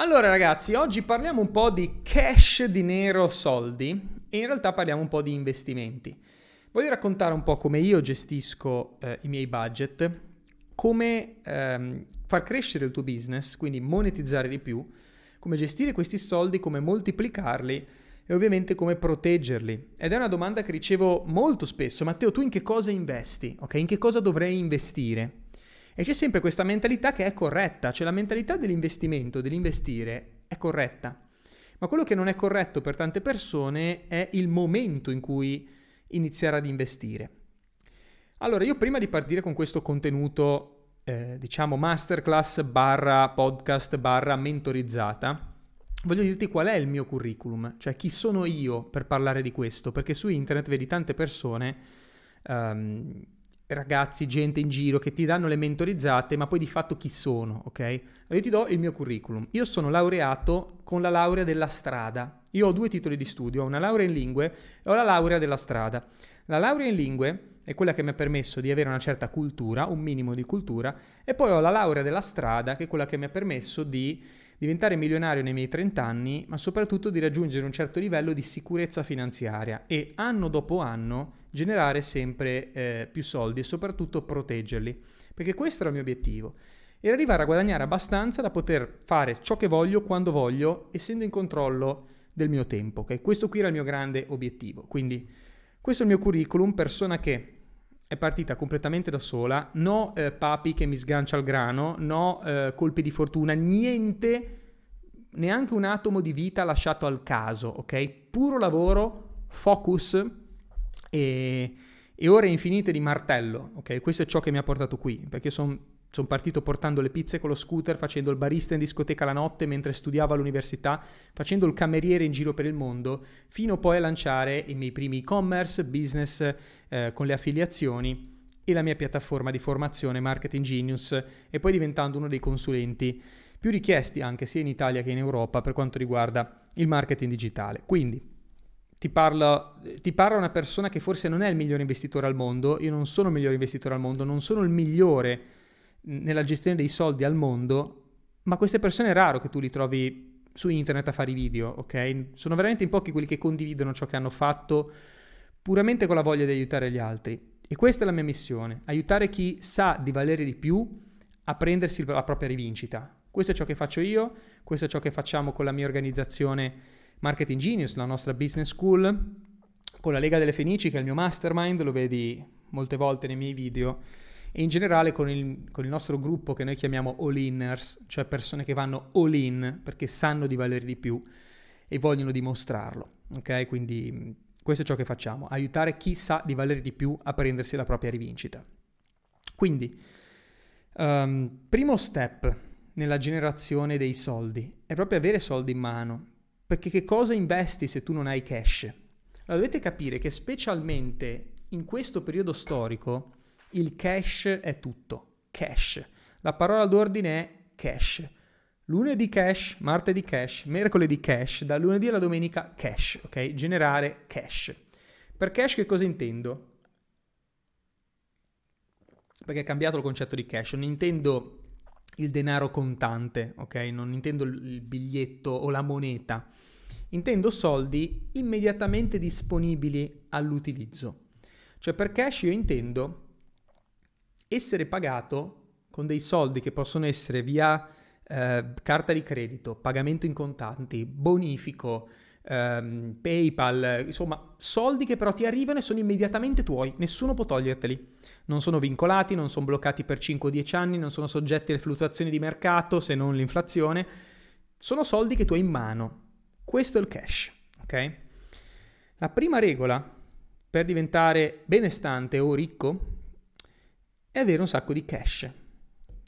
Allora ragazzi, oggi parliamo un po' di cash, dinero, soldi e in realtà parliamo un po' di investimenti. Voglio raccontare un po' come io gestisco eh, i miei budget, come ehm, far crescere il tuo business, quindi monetizzare di più, come gestire questi soldi, come moltiplicarli e ovviamente come proteggerli. Ed è una domanda che ricevo molto spesso, Matteo, tu in che cosa investi? Ok, in che cosa dovrei investire? E c'è sempre questa mentalità che è corretta, cioè la mentalità dell'investimento, dell'investire è corretta. Ma quello che non è corretto per tante persone è il momento in cui iniziare ad investire. Allora, io prima di partire con questo contenuto, eh, diciamo masterclass barra podcast barra mentorizzata, voglio dirti qual è il mio curriculum, cioè chi sono io per parlare di questo, perché su internet vedi tante persone um, ragazzi, gente in giro che ti danno le mentorizzate, ma poi di fatto chi sono, ok? Allora io ti do il mio curriculum. Io sono laureato con la laurea della strada. Io ho due titoli di studio, ho una laurea in lingue e ho la laurea della strada. La laurea in lingue è quella che mi ha permesso di avere una certa cultura, un minimo di cultura, e poi ho la laurea della strada, che è quella che mi ha permesso di diventare milionario nei miei 30 anni, ma soprattutto di raggiungere un certo livello di sicurezza finanziaria e anno dopo anno generare sempre eh, più soldi e soprattutto proteggerli, perché questo era il mio obiettivo. Era arrivare a guadagnare abbastanza da poter fare ciò che voglio quando voglio, essendo in controllo del mio tempo. Okay? Questo qui era il mio grande obiettivo. Quindi questo è il mio curriculum, persona che è partita completamente da sola, no eh, papi che mi sgancia il grano, no eh, colpi di fortuna, niente, neanche un atomo di vita lasciato al caso, ok? Puro lavoro, focus e, e ore infinite di martello, ok? Questo è ciò che mi ha portato qui, perché sono sono partito portando le pizze con lo scooter, facendo il barista in discoteca la notte mentre studiavo all'università, facendo il cameriere in giro per il mondo, fino poi a lanciare i miei primi e-commerce, business eh, con le affiliazioni e la mia piattaforma di formazione Marketing Genius e poi diventando uno dei consulenti più richiesti anche sia in Italia che in Europa per quanto riguarda il marketing digitale. Quindi ti parla, ti parla una persona che forse non è il migliore investitore al mondo, io non sono il migliore investitore al mondo, non sono il migliore nella gestione dei soldi al mondo, ma queste persone è raro che tu li trovi su internet a fare i video, ok? Sono veramente in pochi quelli che condividono ciò che hanno fatto puramente con la voglia di aiutare gli altri. E questa è la mia missione, aiutare chi sa di valere di più a prendersi la propria rivincita. Questo è ciò che faccio io, questo è ciò che facciamo con la mia organizzazione Marketing Genius, la nostra business school, con la Lega delle Fenici, che è il mio mastermind, lo vedi molte volte nei miei video e in generale con il, con il, nostro gruppo che noi chiamiamo all-inners, cioè persone che vanno all-in perché sanno di valere di più e vogliono dimostrarlo. Ok? Quindi questo è ciò che facciamo, aiutare chi sa di valere di più a prendersi la propria rivincita. Quindi, um, primo step nella generazione dei soldi è proprio avere soldi in mano, perché che cosa investi se tu non hai cash? Allora, dovete capire che specialmente in questo periodo storico il cash è tutto, cash. La parola d'ordine è cash. Lunedì cash, martedì cash, mercoledì cash, da lunedì alla domenica cash, ok? Generare cash. Per cash che cosa intendo? Perché è cambiato il concetto di cash, non intendo il denaro contante, ok? Non intendo il biglietto o la moneta. Intendo soldi immediatamente disponibili all'utilizzo. Cioè per cash io intendo essere pagato con dei soldi che possono essere via eh, carta di credito, pagamento in contanti, bonifico, ehm, PayPal, insomma, soldi che però ti arrivano e sono immediatamente tuoi, nessuno può toglierteli. Non sono vincolati, non sono bloccati per 5-10 anni, non sono soggetti alle fluttuazioni di mercato, se non l'inflazione. Sono soldi che tu hai in mano. Questo è il cash, ok? La prima regola per diventare benestante o ricco è avere un sacco di cash.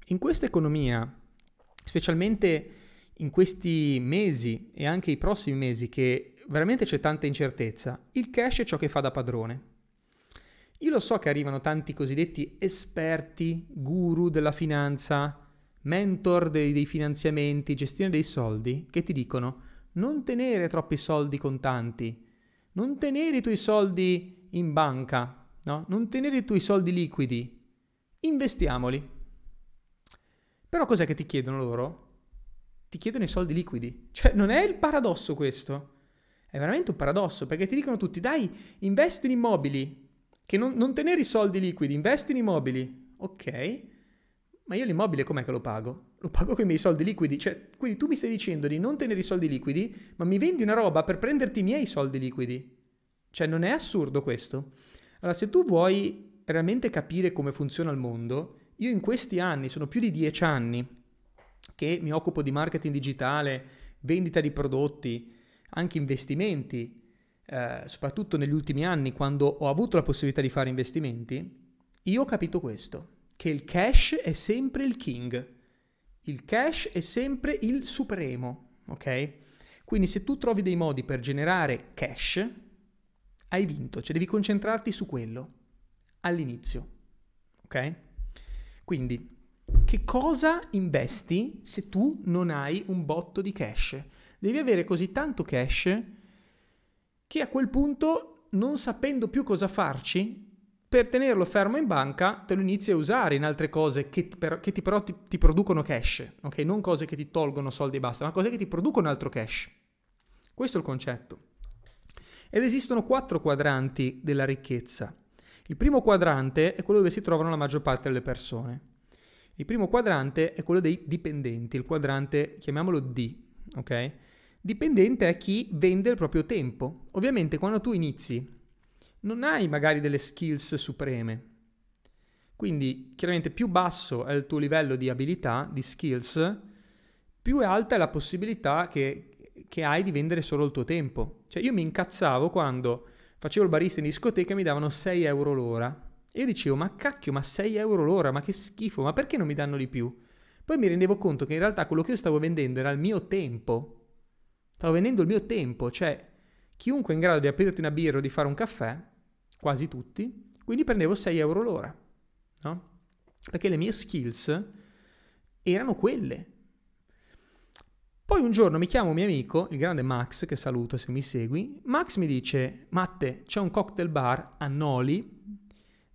In questa economia, specialmente in questi mesi e anche i prossimi mesi che veramente c'è tanta incertezza, il cash è ciò che fa da padrone. Io lo so che arrivano tanti cosiddetti esperti, guru della finanza, mentor dei, dei finanziamenti, gestione dei soldi, che ti dicono non tenere troppi soldi contanti, non tenere i tuoi soldi in banca, no? non tenere i tuoi soldi liquidi, investiamoli. Però cos'è che ti chiedono loro? Ti chiedono i soldi liquidi. Cioè, non è il paradosso questo? È veramente un paradosso, perché ti dicono tutti, dai, investi in immobili, che non, non tenere i soldi liquidi, investi in immobili. Ok, ma io l'immobile com'è che lo pago? Lo pago con i miei soldi liquidi. Cioè, quindi tu mi stai dicendo di non tenere i soldi liquidi, ma mi vendi una roba per prenderti i miei soldi liquidi. Cioè, non è assurdo questo? Allora, se tu vuoi realmente capire come funziona il mondo, io in questi anni, sono più di dieci anni, che mi occupo di marketing digitale, vendita di prodotti, anche investimenti, eh, soprattutto negli ultimi anni quando ho avuto la possibilità di fare investimenti, io ho capito questo, che il cash è sempre il king, il cash è sempre il supremo, ok? Quindi se tu trovi dei modi per generare cash, hai vinto, cioè devi concentrarti su quello all'inizio, ok? Quindi che cosa investi se tu non hai un botto di cash? Devi avere così tanto cash che a quel punto, non sapendo più cosa farci, per tenerlo fermo in banca te lo inizi a usare in altre cose che, per, che ti, però ti, ti, producono cash, ok? Non cose che ti tolgono soldi e basta, ma cose che ti producono altro cash. Questo è il concetto. Ed esistono quattro quadranti della ricchezza. Il primo quadrante è quello dove si trovano la maggior parte delle persone. Il primo quadrante è quello dei dipendenti, il quadrante chiamiamolo D, ok? Dipendente è chi vende il proprio tempo. Ovviamente quando tu inizi non hai magari delle skills supreme. Quindi chiaramente più basso è il tuo livello di abilità, di skills, più alta è la possibilità che, che hai di vendere solo il tuo tempo. Cioè io mi incazzavo quando facevo il barista in discoteca e mi davano 6 euro l'ora e io dicevo, ma cacchio, ma 6 euro l'ora, ma che schifo, ma perché non mi danno di più? Poi mi rendevo conto che in realtà quello che io stavo vendendo era il mio tempo. Stavo vendendo il mio tempo, cioè chiunque è in grado di aprirti una birra o di fare un caffè, quasi tutti, quindi prendevo 6 euro l'ora, no? Perché le mie skills erano quelle. Poi un giorno mi chiama un mio amico, il grande Max, che saluto se mi segui. Max mi dice, Matte, c'è un cocktail bar a Noli,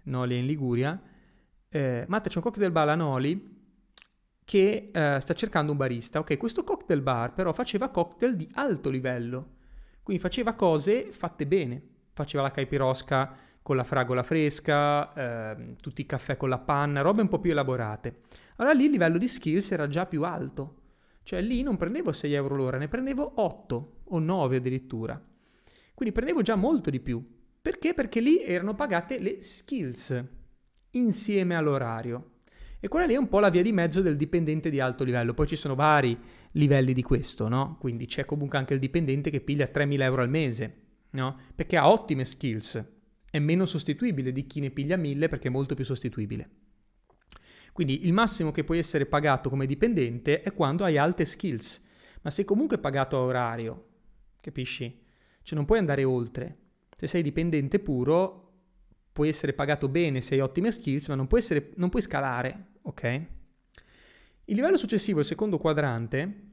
Noli è in Liguria, eh, Matte c'è un cocktail bar a Noli che eh, sta cercando un barista. Ok, questo cocktail bar però faceva cocktail di alto livello, quindi faceva cose fatte bene. Faceva la caipirosca con la fragola fresca, eh, tutti i caffè con la panna, robe un po' più elaborate. Allora lì il livello di skills era già più alto. Cioè lì non prendevo 6 euro l'ora, ne prendevo 8 o 9 addirittura. Quindi prendevo già molto di più. Perché? Perché lì erano pagate le skills insieme all'orario. E quella lì è un po' la via di mezzo del dipendente di alto livello. Poi ci sono vari livelli di questo, no? Quindi c'è comunque anche il dipendente che piglia 3.000 euro al mese, no? Perché ha ottime skills. È meno sostituibile di chi ne piglia 1.000 perché è molto più sostituibile. Quindi il massimo che puoi essere pagato come dipendente è quando hai alte skills. Ma sei comunque pagato a orario, capisci? Cioè non puoi andare oltre. Se sei dipendente puro, puoi essere pagato bene se hai ottime skills, ma non puoi, essere, non puoi scalare, ok? Il livello successivo, il secondo quadrante,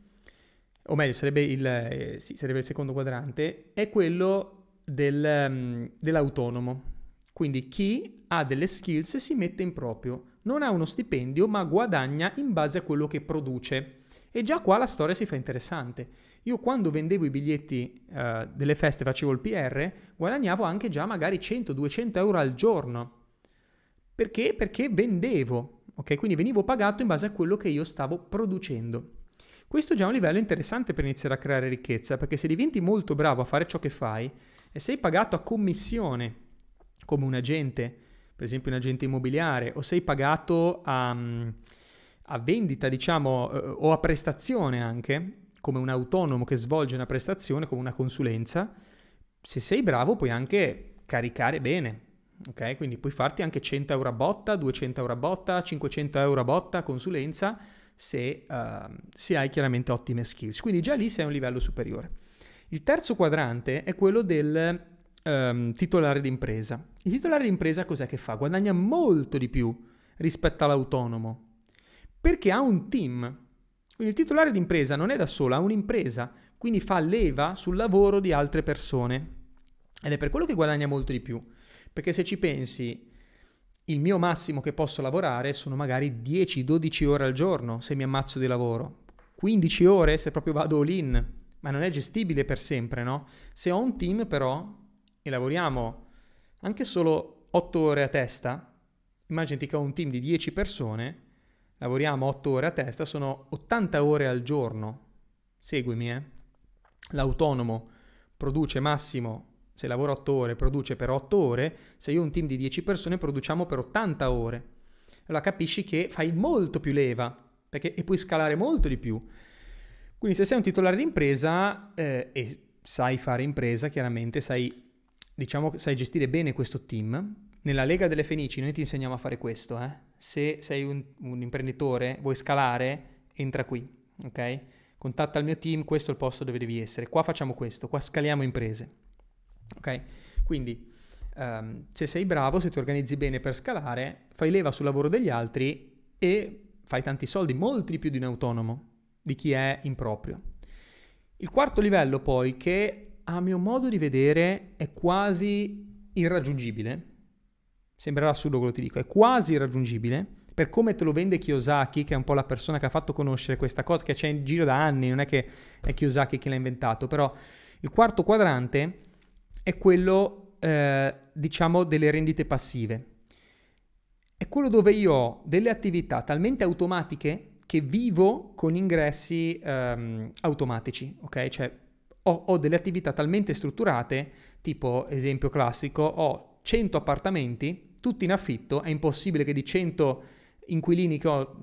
o meglio, sarebbe il, eh, sì, sarebbe il secondo quadrante, è quello del, um, dell'autonomo. Quindi chi ha delle skills si mette in proprio, non ha uno stipendio, ma guadagna in base a quello che produce. E già qua la storia si fa interessante. Io quando vendevo i biglietti uh, delle feste, facevo il PR, guadagnavo anche già magari 100-200 euro al giorno. Perché? Perché vendevo, ok? Quindi venivo pagato in base a quello che io stavo producendo. Questo è già un livello interessante per iniziare a creare ricchezza, perché se diventi molto bravo a fare ciò che fai e sei pagato a commissione come un agente, per esempio un agente immobiliare, o sei pagato a... Um, a vendita, diciamo, eh, o a prestazione anche, come un autonomo che svolge una prestazione, come una consulenza, se sei bravo puoi anche caricare bene, ok? Quindi puoi farti anche 100 euro a botta, 200 euro a botta, 500 euro a botta consulenza, se, uh, se hai chiaramente ottime skills. Quindi già lì sei a un livello superiore. Il terzo quadrante è quello del um, titolare d'impresa. Il titolare d'impresa cos'è che fa? Guadagna molto di più rispetto all'autonomo perché ha un team. Quindi il titolare d'impresa non è da solo, ha un'impresa, quindi fa leva sul lavoro di altre persone. Ed è per quello che guadagna molto di più. Perché se ci pensi, il mio massimo che posso lavorare sono magari 10-12 ore al giorno se mi ammazzo di lavoro. 15 ore se proprio vado all in, ma non è gestibile per sempre, no? Se ho un team però e lavoriamo anche solo 8 ore a testa, immaginati che ho un team di 10 persone, lavoriamo 8 ore a testa, sono 80 ore al giorno. Seguimi, eh? L'autonomo produce massimo, se lavora 8 ore, produce per 8 ore, se io ho un team di 10 persone produciamo per 80 ore. Allora capisci che fai molto più leva perché, e puoi scalare molto di più. Quindi se sei un titolare di impresa eh, e sai fare impresa, chiaramente sai, diciamo, sai gestire bene questo team, nella Lega delle Fenici noi ti insegniamo a fare questo. Eh? Se sei un, un imprenditore, vuoi scalare, entra qui, ok? Contatta il mio team, questo è il posto dove devi essere. Qua facciamo questo, qua scaliamo imprese. Ok? Quindi um, se sei bravo, se ti organizzi bene per scalare, fai leva sul lavoro degli altri e fai tanti soldi, molti più di un autonomo, di chi è in proprio. Il quarto livello poi, che a mio modo di vedere è quasi irraggiungibile, sembrerà assurdo quello che ti dico, è quasi irraggiungibile, per come te lo vende Kiyosaki, che è un po' la persona che ha fatto conoscere questa cosa, che c'è in giro da anni, non è che è Kiyosaki che l'ha inventato, però il quarto quadrante è quello, eh, diciamo, delle rendite passive. È quello dove io ho delle attività talmente automatiche che vivo con ingressi ehm, automatici, ok? Cioè ho, ho delle attività talmente strutturate, tipo esempio classico, ho 100 appartamenti, tutti in affitto, è impossibile che di 100 inquilini che ho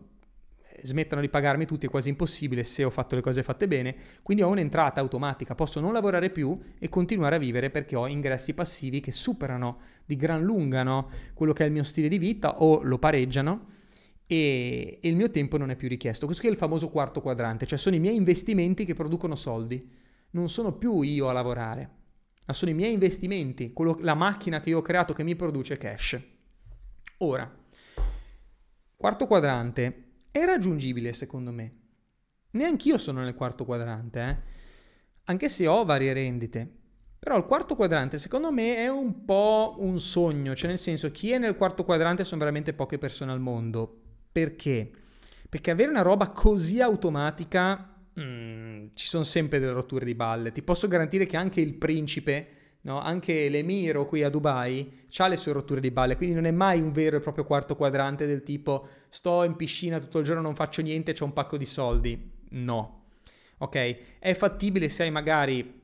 smettano di pagarmi tutti è quasi impossibile se ho fatto le cose fatte bene, quindi ho un'entrata automatica, posso non lavorare più e continuare a vivere perché ho ingressi passivi che superano di gran lunga no, quello che è il mio stile di vita o lo pareggiano e, e il mio tempo non è più richiesto. Questo è il famoso quarto quadrante, cioè sono i miei investimenti che producono soldi, non sono più io a lavorare, ma sono i miei investimenti, quello, la macchina che io ho creato che mi produce cash. Ora, quarto quadrante, è raggiungibile secondo me. Neanch'io sono nel quarto quadrante, eh? anche se ho varie rendite. Però il quarto quadrante secondo me è un po' un sogno, cioè nel senso chi è nel quarto quadrante sono veramente poche persone al mondo. Perché? Perché avere una roba così automatica mm, ci sono sempre delle rotture di balle. Ti posso garantire che anche il principe No? Anche l'Emiro qui a Dubai ha le sue rotture di balle, quindi non è mai un vero e proprio quarto quadrante del tipo sto in piscina tutto il giorno, non faccio niente, ho un pacco di soldi. No. Ok? È fattibile se hai magari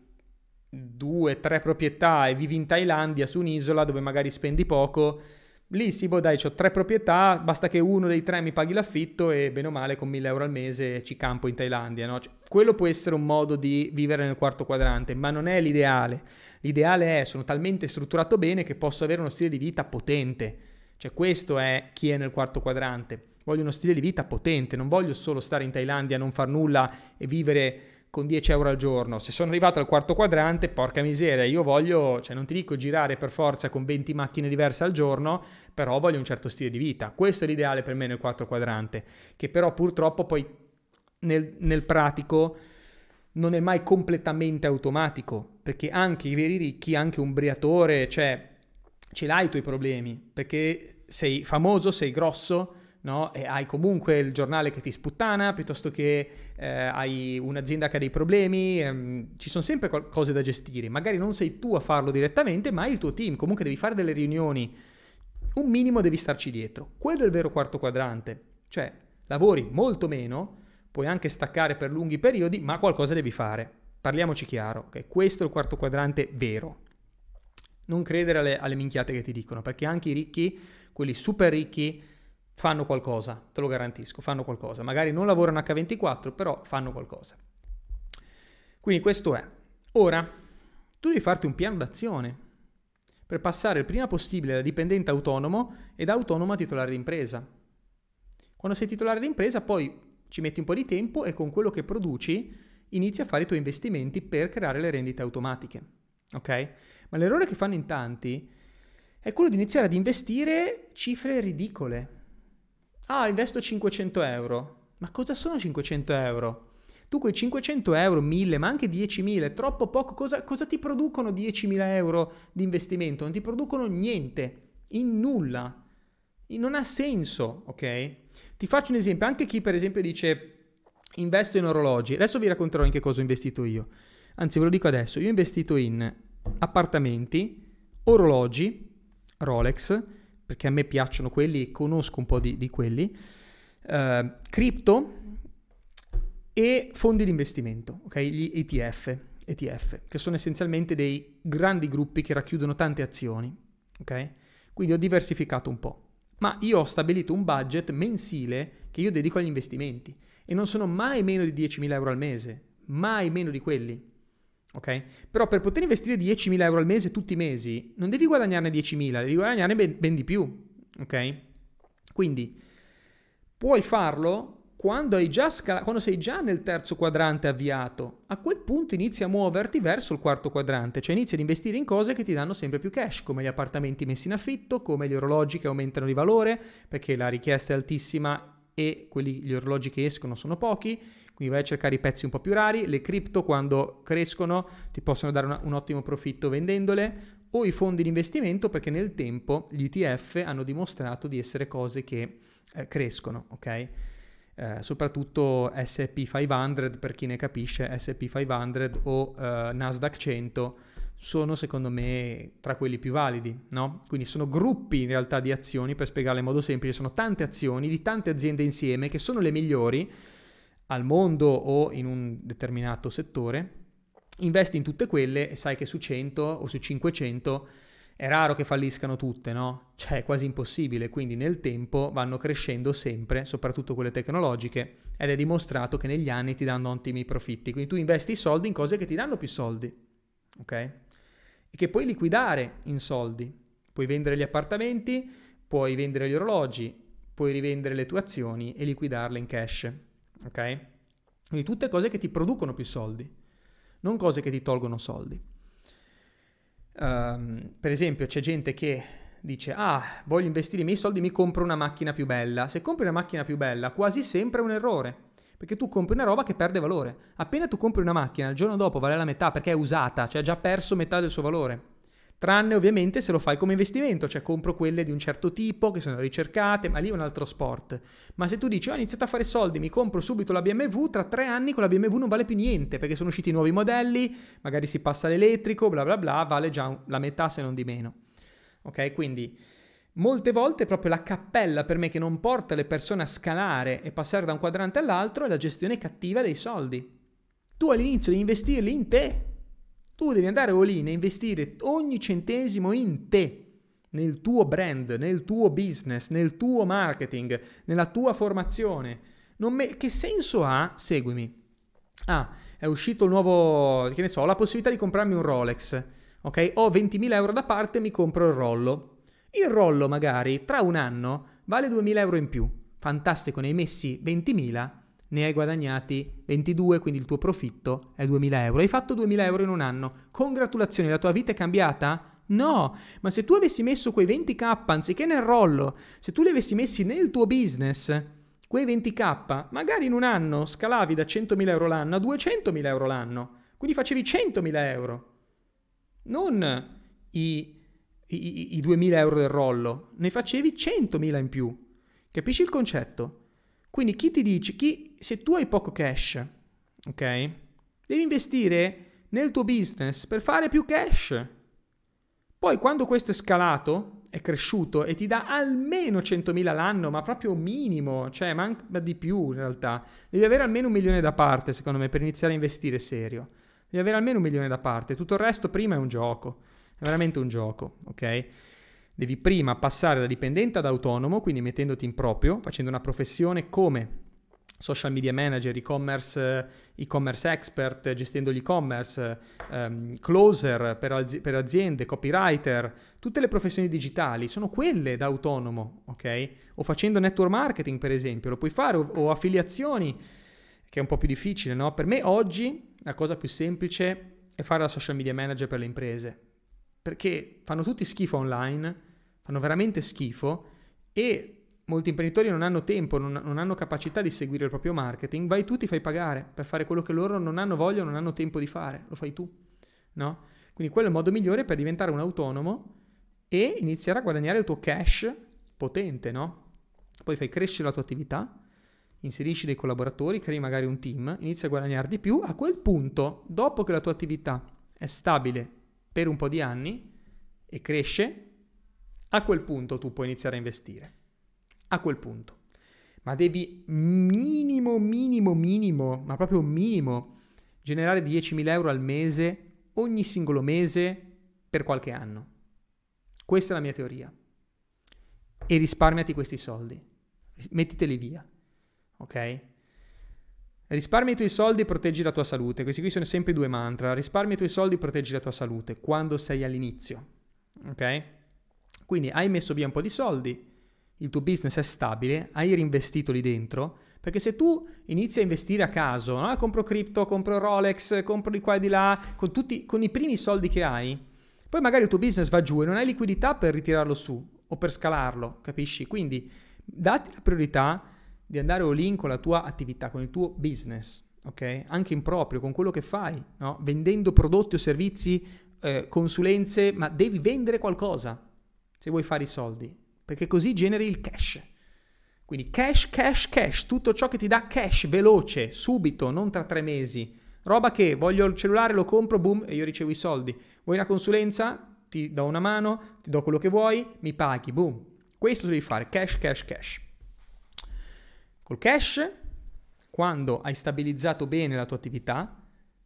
due, tre proprietà e vivi in Thailandia su un'isola dove magari spendi poco. Lì sì, boh dai, ho tre proprietà, basta che uno dei tre mi paghi l'affitto e bene o male con 1000 euro al mese ci campo in Thailandia, no? Cioè, quello può essere un modo di vivere nel quarto quadrante, ma non è l'ideale. L'ideale è, sono talmente strutturato bene che posso avere uno stile di vita potente. Cioè questo è chi è nel quarto quadrante. Voglio uno stile di vita potente, non voglio solo stare in Thailandia, non far nulla e vivere con 10 euro al giorno. Se sono arrivato al quarto quadrante, porca miseria, io voglio, cioè non ti dico girare per forza con 20 macchine diverse al giorno, però voglio un certo stile di vita. Questo è l'ideale per me nel quarto quadrante, che però purtroppo poi nel, nel pratico non è mai completamente automatico, perché anche i veri ricchi, anche un briatore, cioè ce l'hai i tuoi problemi, perché sei famoso, sei grosso, no? E hai comunque il giornale che ti sputtana, piuttosto che eh, hai un'azienda che ha dei problemi, ehm, ci sono sempre cose da gestire. Magari non sei tu a farlo direttamente, ma il tuo team, comunque devi fare delle riunioni, un minimo devi starci dietro. Quello è il vero quarto quadrante, cioè lavori molto meno, puoi anche staccare per lunghi periodi, ma qualcosa devi fare. Parliamoci chiaro, okay? questo è il quarto quadrante vero. Non credere alle, alle minchiate che ti dicono, perché anche i ricchi, quelli super ricchi, fanno qualcosa, te lo garantisco, fanno qualcosa. Magari non lavorano H24, però fanno qualcosa. Quindi questo è. Ora, tu devi farti un piano d'azione per passare il prima possibile da dipendente autonomo e da autonomo a titolare d'impresa. Quando sei titolare d'impresa, poi ci metti un po' di tempo e con quello che produci inizi a fare i tuoi investimenti per creare le rendite automatiche. Ok? Ma l'errore che fanno in tanti è quello di iniziare ad investire cifre ridicole. Ah, investo 500 euro. Ma cosa sono 500 euro? Tu quei 500 euro, 1000, ma anche 10.000, è troppo poco. Cosa, cosa ti producono 10.000 euro di investimento? Non ti producono niente, in nulla. Non ha senso, ok? Ti faccio un esempio, anche chi per esempio dice investo in orologi. Adesso vi racconterò in che cosa ho investito io. Anzi, ve lo dico adesso. Io ho investito in appartamenti, orologi, Rolex, perché a me piacciono quelli e conosco un po' di, di quelli, eh, cripto e fondi di investimento, ok? Gli ETF, ETF, che sono essenzialmente dei grandi gruppi che racchiudono tante azioni, ok? Quindi ho diversificato un po'. Ma io ho stabilito un budget mensile che io dedico agli investimenti e non sono mai meno di 10.000 euro al mese, mai meno di quelli. Ok? Però per poter investire 10.000 euro al mese tutti i mesi, non devi guadagnarne 10.000, devi guadagnarne ben, ben di più. Ok? Quindi puoi farlo quando, scala- quando, sei già nel terzo quadrante avviato, a quel punto inizi a muoverti verso il quarto quadrante, cioè inizi ad investire in cose che ti danno sempre più cash, come gli appartamenti messi in affitto, come gli orologi che aumentano di valore, perché la richiesta è altissima e quelli, gli orologi che escono sono pochi, quindi vai a cercare i pezzi un po' più rari, le cripto quando crescono ti possono dare una, un ottimo profitto vendendole, o i fondi di investimento perché nel tempo gli ETF hanno dimostrato di essere cose che eh, crescono, ok? Eh, soprattutto SP 500 per chi ne capisce, SP 500 o eh, Nasdaq 100 sono secondo me tra quelli più validi, no? Quindi sono gruppi in realtà di azioni, per spiegarle in modo semplice, sono tante azioni di tante aziende insieme che sono le migliori al mondo o in un determinato settore, investi in tutte quelle e sai che su 100 o su 500 è raro che falliscano tutte, no? Cioè è quasi impossibile, quindi nel tempo vanno crescendo sempre, soprattutto quelle tecnologiche, ed è dimostrato che negli anni ti danno ottimi profitti. Quindi tu investi i soldi in cose che ti danno più soldi, ok? E che puoi liquidare in soldi. Puoi vendere gli appartamenti, puoi vendere gli orologi, puoi rivendere le tue azioni e liquidarle in cash, ok? Quindi tutte cose che ti producono più soldi, non cose che ti tolgono soldi. Um, per esempio, c'è gente che dice: Ah, voglio investire i miei soldi, mi compro una macchina più bella. Se compri una macchina più bella, quasi sempre è un errore. Perché tu compri una roba che perde valore. Appena tu compri una macchina, il giorno dopo vale la metà perché è usata, cioè ha già perso metà del suo valore. Tranne ovviamente se lo fai come investimento, cioè compro quelle di un certo tipo che sono ricercate, ma lì è un altro sport. Ma se tu dici, oh, ho iniziato a fare soldi, mi compro subito la BMW, tra tre anni con la BMW non vale più niente perché sono usciti nuovi modelli, magari si passa all'elettrico, bla bla bla, vale già la metà se non di meno. Ok, quindi molte volte proprio la cappella per me che non porta le persone a scalare e passare da un quadrante all'altro è la gestione cattiva dei soldi. Tu all'inizio devi investirli in te, tu devi andare all in e investire ogni centesimo in te, nel tuo brand, nel tuo business, nel tuo marketing, nella tua formazione. Me... Che senso ha? Seguimi. Ah, è uscito il nuovo, che ne so, ho la possibilità di comprarmi un Rolex. Ok? Ho 20.000 euro da parte, mi compro il rollo. Il rollo magari tra un anno vale 2.000 euro in più. Fantastico, ne hai messi 20.000 ne hai guadagnati 22, quindi il tuo profitto è 2000 euro. Hai fatto 2000 euro in un anno. Congratulazioni, la tua vita è cambiata? No, ma se tu avessi messo quei 20k anziché nel rollo, se tu li avessi messi nel tuo business, quei 20k, magari in un anno scalavi da 100.000 euro l'anno a 200.000 euro l'anno, quindi facevi 100.000 euro, non i, i, i 2.000 euro del rollo, ne facevi 100.000 in più. Capisci il concetto? Quindi chi ti dice, chi, se tu hai poco cash, ok? Devi investire nel tuo business per fare più cash. Poi quando questo è scalato, è cresciuto e ti dà almeno 100.000 l'anno, ma proprio minimo, cioè manca di più in realtà. Devi avere almeno un milione da parte, secondo me, per iniziare a investire serio. Devi avere almeno un milione da parte. Tutto il resto prima è un gioco. È veramente un gioco, ok? Devi prima passare da dipendente ad autonomo, quindi mettendoti in proprio, facendo una professione come social media manager, e-commerce, e-commerce expert, gestendo l'e-commerce, um, closer per, az- per, aziende, copywriter, tutte le professioni digitali sono quelle da autonomo, ok? O facendo network marketing, per esempio, lo puoi fare, o, o affiliazioni, che è un po' più difficile, no? Per me oggi la cosa più semplice è fare la social media manager per le imprese, perché fanno tutti schifo online, fanno veramente schifo e molti imprenditori non hanno tempo, non, non, hanno capacità di seguire il proprio marketing, vai tu ti fai pagare per fare quello che loro non hanno voglia non hanno tempo di fare, lo fai tu, no? Quindi quello è il modo migliore per diventare un autonomo e iniziare a guadagnare il tuo cash potente, no? Poi fai crescere la tua attività inserisci dei collaboratori, crei magari un team, inizi a guadagnare di più, a quel punto, dopo che la tua attività è stabile per un po' di anni e cresce, a quel punto tu puoi iniziare a investire. A quel punto. Ma devi minimo, minimo, minimo, ma proprio minimo, generare 10.000 euro al mese, ogni singolo mese, per qualche anno. Questa è la mia teoria. E risparmiati questi soldi. Mettiteli via. Ok? Risparmia i tuoi soldi e proteggi la tua salute. Questi qui sono sempre due mantra. Risparmia i tuoi soldi e proteggi la tua salute quando sei all'inizio. Ok? Quindi hai messo via un po' di soldi, il tuo business è stabile, hai reinvestito lì dentro, perché se tu inizi a investire a caso, no? compro cripto, compro Rolex, compro di qua e di là, con, tutti, con i primi soldi che hai, poi magari il tuo business va giù e non hai liquidità per ritirarlo su o per scalarlo, capisci? Quindi dati la priorità di andare all con la tua attività, con il tuo business, ok? Anche in proprio, con quello che fai, no? Vendendo prodotti o servizi, eh, consulenze, ma devi vendere qualcosa se vuoi fare i soldi, perché così generi il cash. Quindi cash, cash, cash, tutto ciò che ti dà cash veloce, subito, non tra tre mesi. Roba che voglio il cellulare, lo compro, boom, e io ricevo i soldi. Vuoi una consulenza? Ti do una mano, ti do quello che vuoi, mi paghi, boom. Questo devi fare, cash, cash, cash. Col cash, quando hai stabilizzato bene la tua attività,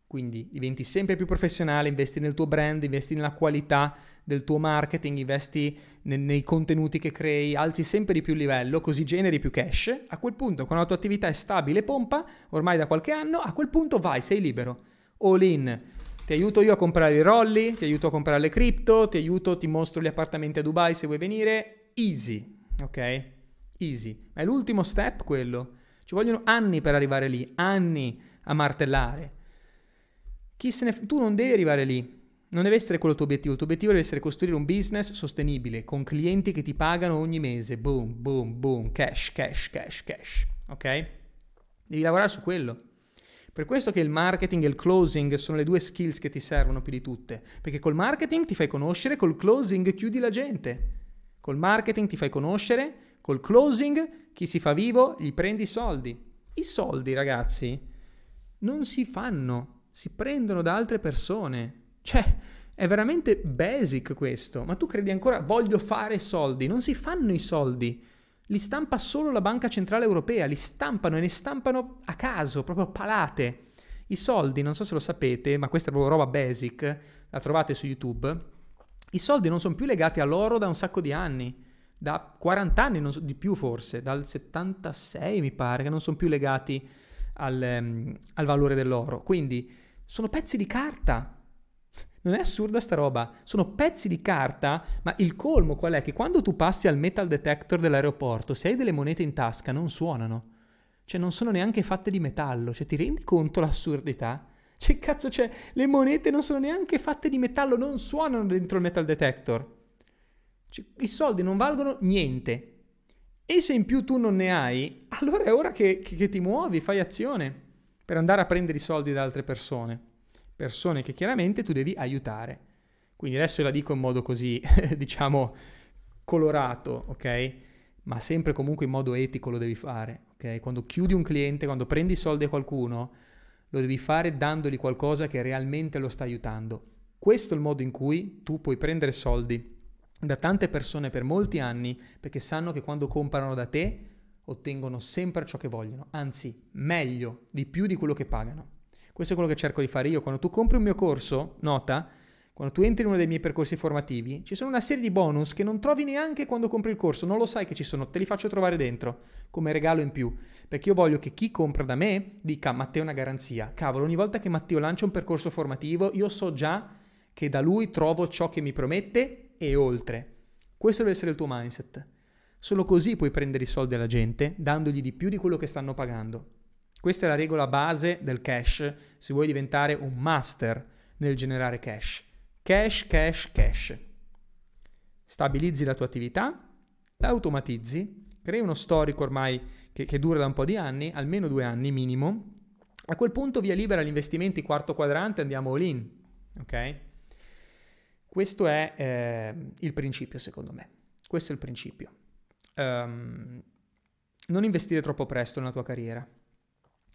quindi diventi sempre più professionale, investi nel tuo brand, investi nella qualità del tuo marketing, investi ne- nei contenuti che crei, alzi sempre di più il livello, così generi più cash. A quel punto, quando la tua attività è stabile, pompa, ormai da qualche anno, a quel punto vai, sei libero. All in. Ti aiuto io a comprare i rolli, ti aiuto a comprare le cripto, ti aiuto, ti mostro gli appartamenti a Dubai se vuoi venire. Easy, ok? Easy. Ma è l'ultimo step quello. Ci vogliono anni per arrivare lì, anni a martellare. Ne... Tu non devi arrivare lì. Non deve essere quello il tuo obiettivo. Il tuo obiettivo deve essere costruire un business sostenibile, con clienti che ti pagano ogni mese. Boom, boom, boom. Cash, cash, cash, cash. Ok? Devi lavorare su quello. Per questo che il marketing e il closing sono le due skills che ti servono più di tutte. Perché col marketing ti fai conoscere, col closing chiudi la gente. Col marketing ti fai conoscere, Col closing chi si fa vivo gli prendi i soldi. I soldi, ragazzi, non si fanno, si prendono da altre persone. Cioè, è veramente basic questo. Ma tu credi ancora voglio fare soldi? Non si fanno i soldi. Li stampa solo la Banca Centrale Europea, li stampano e ne stampano a caso, proprio palate. I soldi, non so se lo sapete, ma questa è proprio roba basic, la trovate su YouTube. I soldi non sono più legati all'oro da un sacco di anni da 40 anni, so, di più forse, dal 76 mi pare, che non sono più legati al, um, al valore dell'oro. Quindi sono pezzi di carta. Non è assurda sta roba, sono pezzi di carta, ma il colmo qual è? Che quando tu passi al metal detector dell'aeroporto, se hai delle monete in tasca, non suonano. Cioè non sono neanche fatte di metallo, cioè ti rendi conto l'assurdità? Cioè cazzo, cioè le monete non sono neanche fatte di metallo, non suonano dentro il metal detector. Cioè, I soldi non valgono niente. E se in più tu non ne hai, allora è ora che, che, che ti muovi, fai azione per andare a prendere i soldi da altre persone. Persone che chiaramente tu devi aiutare. Quindi adesso la dico in modo così, diciamo, colorato, ok? Ma sempre comunque in modo etico lo devi fare, ok? Quando chiudi un cliente, quando prendi i soldi a qualcuno, lo devi fare dandogli qualcosa che realmente lo sta aiutando. Questo è il modo in cui tu puoi prendere soldi da tante persone per molti anni perché sanno che quando comprano da te ottengono sempre ciò che vogliono, anzi meglio, di più di quello che pagano. Questo è quello che cerco di fare io. Quando tu compri un mio corso, nota, quando tu entri in uno dei miei percorsi formativi, ci sono una serie di bonus che non trovi neanche quando compri il corso, non lo sai che ci sono, te li faccio trovare dentro come regalo in più, perché io voglio che chi compra da me dica Matteo una garanzia. Cavolo, ogni volta che Matteo lancia un percorso formativo, io so già che da lui trovo ciò che mi promette e oltre. Questo deve essere il tuo mindset. Solo così puoi prendere i soldi alla gente, dandogli di più di quello che stanno pagando. Questa è la regola base del cash se vuoi diventare un master nel generare cash. Cash, cash, cash. Stabilizzi la tua attività, la automatizzi, crei uno storico ormai che, che dura da un po' di anni, almeno due anni minimo. A quel punto via libera gli investimenti quarto quadrante, andiamo all in. Ok? Questo è eh, il principio, secondo me. Questo è il principio. Um, non investire troppo presto nella tua carriera.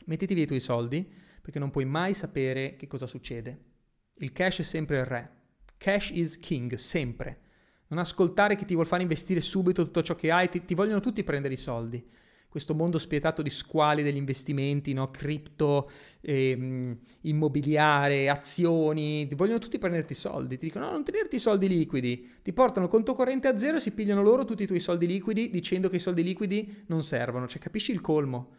Mettiti via i tuoi soldi perché non puoi mai sapere che cosa succede. Il cash è sempre il re. Cash is king, sempre. Non ascoltare chi ti vuol fare investire subito tutto ciò che hai, ti, ti vogliono tutti prendere i soldi questo mondo spietato di squali degli investimenti, no? cripto, ehm, immobiliare, azioni, vogliono tutti prenderti i soldi, ti dicono no, non tenerti i soldi liquidi, ti portano il conto corrente a zero e si pigliano loro tutti i tuoi soldi liquidi dicendo che i soldi liquidi non servono, cioè capisci il colmo?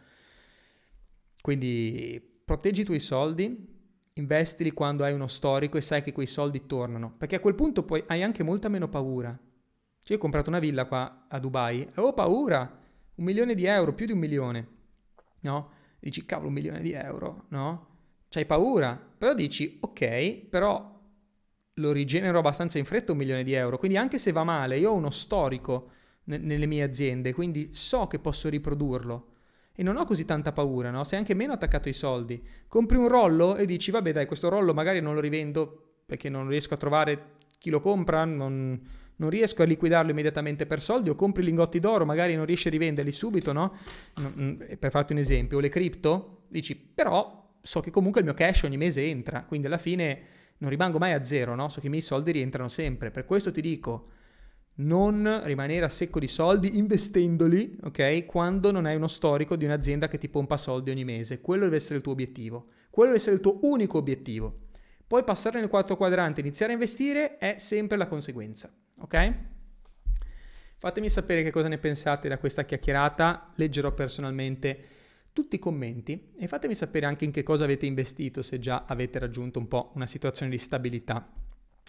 Quindi proteggi i tuoi soldi, investili quando hai uno storico e sai che quei soldi tornano, perché a quel punto poi hai anche molta meno paura. Cioè, io ho comprato una villa qua a Dubai e ho paura un milione di euro, più di un milione, no? Dici, cavolo, un milione di euro, no? C'hai paura, però dici, ok, però lo rigenero abbastanza in fretta un milione di euro, quindi anche se va male, io ho uno storico n- nelle mie aziende, quindi so che posso riprodurlo e non ho così tanta paura, no? Sei anche meno attaccato ai soldi. Compri un rollo e dici, vabbè dai, questo rollo magari non lo rivendo perché non riesco a trovare chi lo compra, non non riesco a liquidarlo immediatamente per soldi o compri lingotti d'oro, magari non riesci a rivenderli subito, no? Per farti un esempio, o le cripto, dici, però so che comunque il mio cash ogni mese entra, quindi alla fine non rimango mai a zero, no? So che i miei soldi rientrano sempre. Per questo ti dico, non rimanere a secco di soldi investendoli, ok? Quando non hai uno storico di un'azienda che ti pompa soldi ogni mese. Quello deve essere il tuo obiettivo. Quello deve essere il tuo unico obiettivo. Poi passare nel quattro quadrante e iniziare a investire è sempre la conseguenza ok? Fatemi sapere che cosa ne pensate da questa chiacchierata, leggerò personalmente tutti i commenti e fatemi sapere anche in che cosa avete investito se già avete raggiunto un po' una situazione di stabilità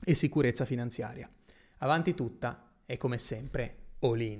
e sicurezza finanziaria. Avanti tutta e come sempre, all in.